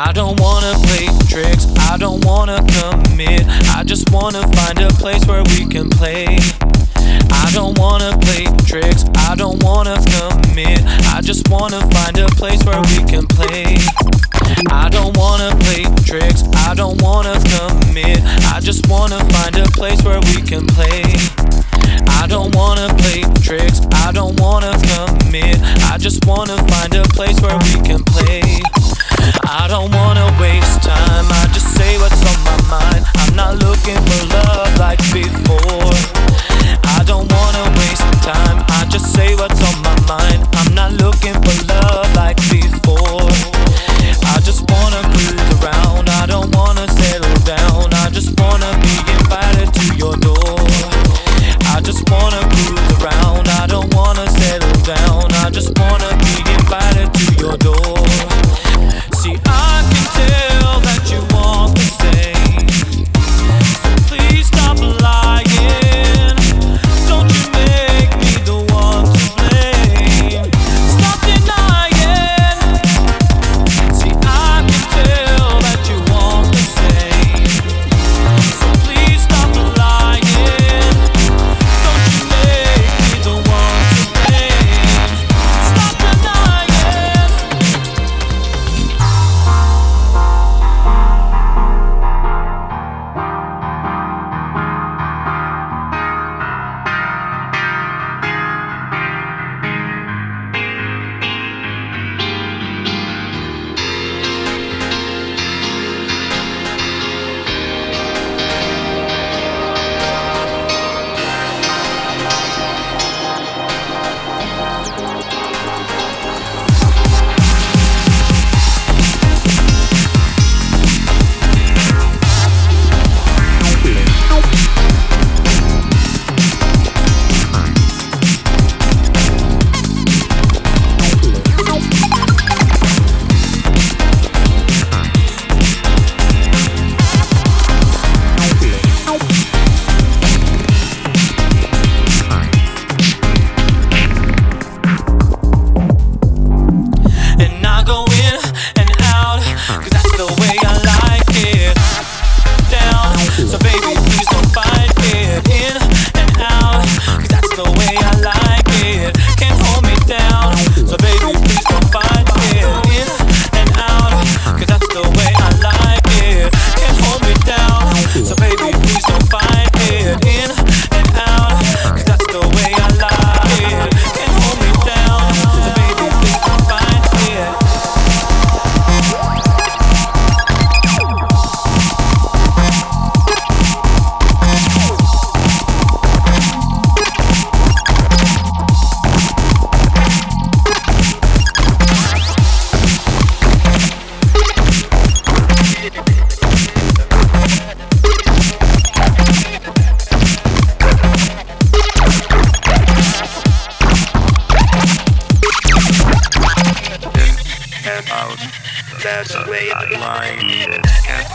I don't wanna play tricks, I don't wanna commit. I just wanna find a place where we can play. I don't wanna play tricks. I don't wanna commit. I just wanna find a place where we can play. I don't wanna play tricks. I don't wanna commit. I just wanna find a place where we can play. I don't wanna play tricks. I don't wanna commit. I just wanna find a place where we can play. I don't wanna waste time. I just say what's on my mind. I'm not looking for love like before.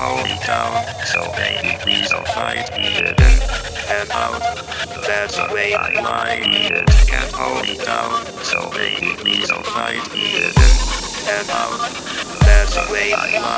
Me down, so baby please don't fight it. And out. That's the way I like it. Can't hold me down, so baby please don't fight it. And out. That's the way I like.